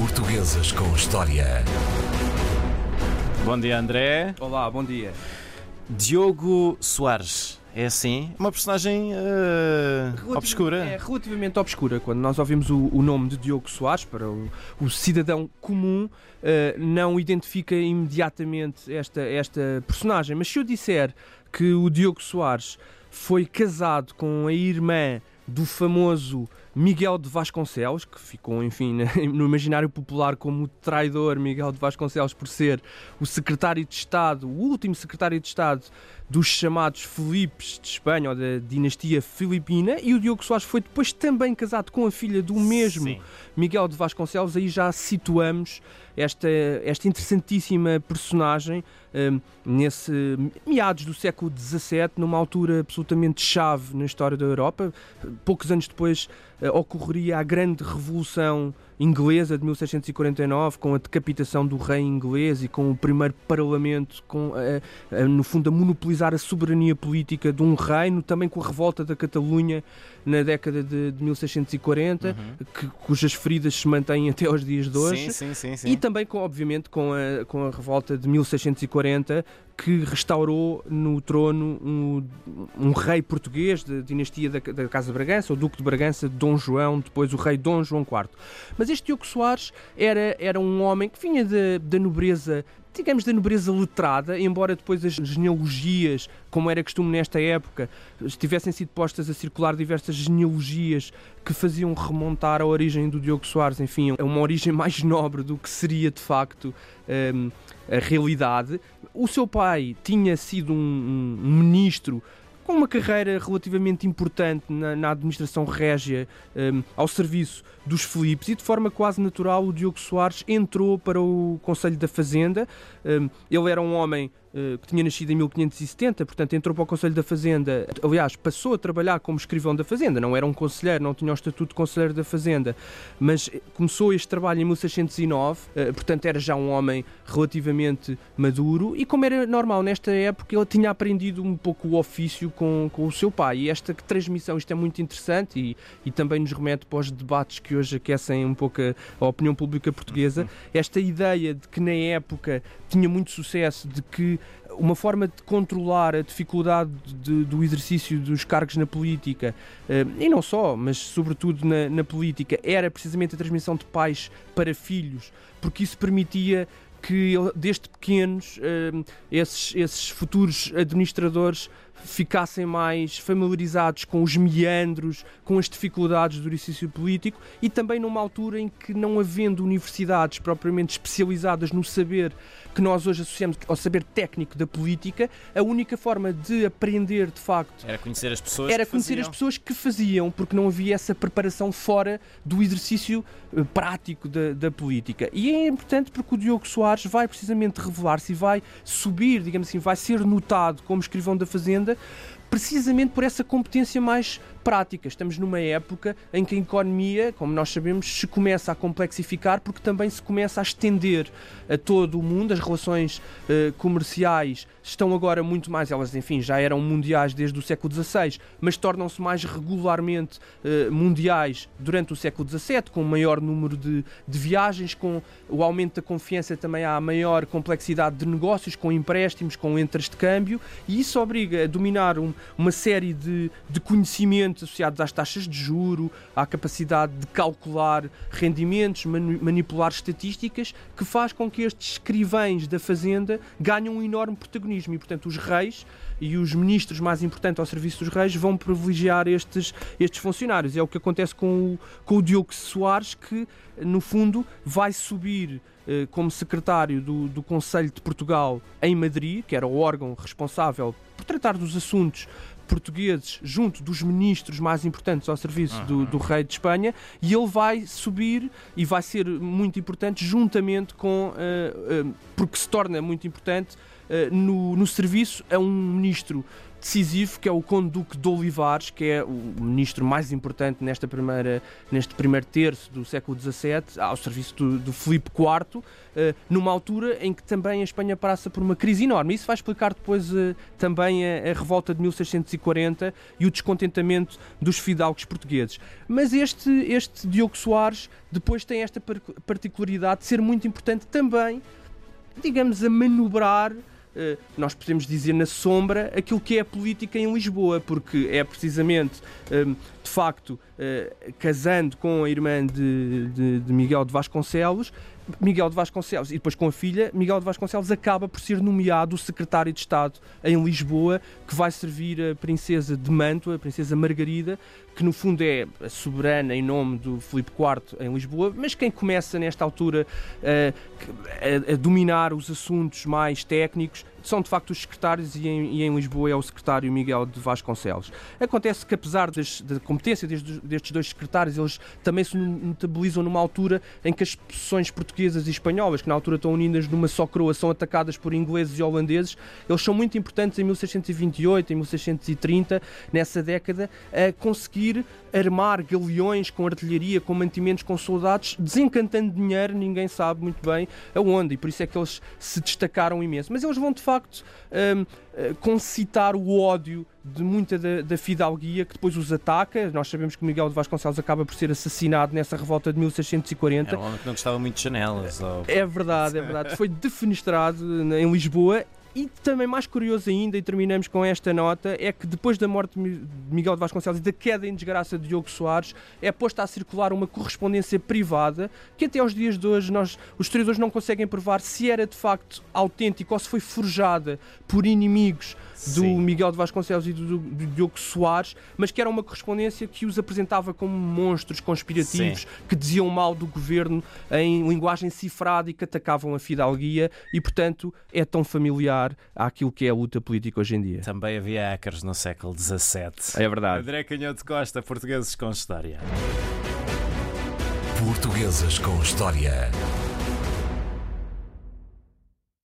Portuguesas com História. Bom dia, André. Olá, bom dia. Diogo Soares. É assim? Uma personagem uh, obscura. É relativamente obscura. Quando nós ouvimos o, o nome de Diogo Soares, para o, o cidadão comum, uh, não identifica imediatamente esta, esta personagem. Mas se eu disser que o Diogo Soares foi casado com a irmã do famoso Miguel de Vasconcelos, que ficou, enfim, no imaginário popular como o traidor Miguel de Vasconcelos por ser o secretário de Estado, o último secretário de Estado dos chamados Filipes de Espanha, ou da dinastia filipina, e o Diogo Soares foi depois também casado com a filha do mesmo Sim. Miguel de Vasconcelos. Aí já situamos esta, esta interessantíssima personagem um, nesse meados do século XVII, numa altura absolutamente chave na história da Europa. Poucos anos depois uh, ocorreria a grande revolução inglesa de 1649, com a decapitação do rei inglês e com o primeiro parlamento, com, no fundo, a monopolizar a soberania política de um reino, também com a revolta da Catalunha na década de, de 1640, uhum. que, cujas feridas se mantêm até aos dias de hoje. Sim, sim, sim, sim. E também, com, obviamente, com a, com a revolta de 1640, que restaurou no trono um, um rei português da dinastia da, da, Casa de Bragança, o Duque de Bragança, Dom João, depois o rei Dom João IV. Mas este Diogo Soares era, era um homem que vinha da nobreza digamos, da nobreza letrada, embora depois as genealogias, como era costume nesta época, tivessem sido postas a circular diversas genealogias que faziam remontar a origem do Diogo Soares, enfim, a uma origem mais nobre do que seria de facto um, a realidade. O seu pai tinha sido um, um ministro com uma carreira relativamente importante na, na administração régia um, ao serviço dos Filipes e de forma quase natural o Diogo Soares entrou para o Conselho da Fazenda. Um, ele era um homem que tinha nascido em 1570, portanto entrou para o Conselho da Fazenda, aliás, passou a trabalhar como escrivão da Fazenda, não era um conselheiro, não tinha o estatuto de conselheiro da Fazenda, mas eh, começou este trabalho em 1609, eh, portanto era já um homem relativamente maduro e como era normal nesta época, ele tinha aprendido um pouco o ofício com, com o seu pai e esta transmissão, isto é muito interessante e, e também nos remete para os debates que hoje aquecem um pouco a, a opinião pública portuguesa, uhum. esta ideia de que na época tinha muito sucesso, de que uma forma de controlar a dificuldade de, do exercício dos cargos na política, eh, e não só, mas sobretudo na, na política, era precisamente a transmissão de pais para filhos, porque isso permitia que desde pequenos eh, esses, esses futuros administradores ficassem mais familiarizados com os meandros, com as dificuldades do exercício político e também numa altura em que, não havendo universidades propriamente especializadas no saber que nós hoje associamos ao saber técnico da política, a única forma de aprender de facto era conhecer as pessoas era conhecer faziam. as pessoas que faziam, porque não havia essa preparação fora do exercício uh, prático da, da, política. E é importante porque o Diogo Soares vai precisamente revelar-se e vai subir, digamos assim, vai ser notado como escrivão da Fazenda precisamente por essa competência mais prática. Estamos numa época em que a economia, como nós sabemos, se começa a complexificar porque também se começa a estender a todo o mundo. As relações uh, comerciais estão agora muito mais, elas, enfim, já eram mundiais desde o século XVI, mas tornam-se mais regularmente uh, mundiais durante o século XVII, com maior número de, de viagens, com o aumento da confiança também há maior complexidade de negócios, com empréstimos, com entras de câmbio, e isso obriga a dominar um, uma série de, de conhecimentos associados às taxas de juro, à capacidade de calcular rendimentos, manipular estatísticas, que faz com que estes escrivães da Fazenda ganhem um enorme protagonismo. E, portanto, os reis e os ministros mais importantes ao serviço dos reis vão privilegiar estes, estes funcionários. É o que acontece com o, com o Diogo Soares, que, no fundo, vai subir eh, como secretário do, do Conselho de Portugal em Madrid, que era o órgão responsável por tratar dos assuntos portugueses junto dos ministros mais importantes ao serviço do, do, rei de Espanha e ele vai subir e vai ser muito importante juntamente com uh, uh, porque se torna muito importante no, no serviço a um ministro decisivo, que é o Conde Duque de Olivares, que é o ministro mais importante nesta primeira, neste primeiro terço do século XVII, ao serviço do, do Filipe IV, eh, numa altura em que também a Espanha passa por uma crise enorme. Isso vai explicar depois eh, também a, a revolta de 1640 e o descontentamento dos fidalgos portugueses. Mas este, este Diogo Soares depois tem esta particularidade de ser muito importante também, digamos, a manobrar eh, nós podemos dizer na sombra aquilo que é a política em Lisboa, porque é precisamente, ehm, de facto, eh, casando com a irmã de, de, de Miguel de Vasconcelos, Miguel de Vasconcelos, e depois com a filha, Miguel de Vasconcelos acaba por ser nomeado o secretário de Estado em Lisboa, que vai servir a princesa de Mantua, a princesa Margarida, que no fundo é a soberana em nome do Filipe IV em Lisboa, mas quem começa nesta altura a, a, a dominar os assuntos mais técnicos são de facto os secretários e em, e em, Lisboa é o secretário Miguel de Vasconcelos. Acontece que apesar das, da competência destes, destes, dois secretários, eles também se notabilizam numa altura em que as posições portuguesas e espanholas, que na altura estão unidas numa só coroa, são atacadas por ingleses e holandeses, eles são muito importantes em 1628, em 1630, nessa década, a conseguir armar galeões com artilharia, com mantimentos, com soldados, desencantando dinheiro, ninguém sabe muito bem aonde, e por isso é que eles se destacaram imenso. Mas eles vão de facto um, eh, concitar o ódio de muita da, da, fidalguia que depois os ataca. Nós sabemos que Miguel de Vasconcelos acaba por ser assassinado nessa revolta de 1640. Era um homem que não gostava muito de janelas. Ou... É verdade, é verdade. Foi defenestrado em Lisboa e também mais curioso ainda, e terminamos com esta nota, é que depois da morte de Miguel de Vasconcelos e da queda em desgraça de Diogo Soares, é posta a circular uma correspondência privada que até aos dias de hoje nós, os historiadores não conseguem provar se era de facto autêntico ou se foi forjada por inimigos do Sim. Miguel de Vasconcelos e do, do, Diogo Soares, mas que era uma correspondência que os apresentava como monstros conspirativos Sim. que diziam mal do governo em linguagem cifrada e que atacavam a fidalguia e, portanto, é tão familiar àquilo que é a luta política hoje em dia. Também havia hackers no século XVII. É verdade. André Canhoto Costa, Portugueses com História. Portuguesas com História.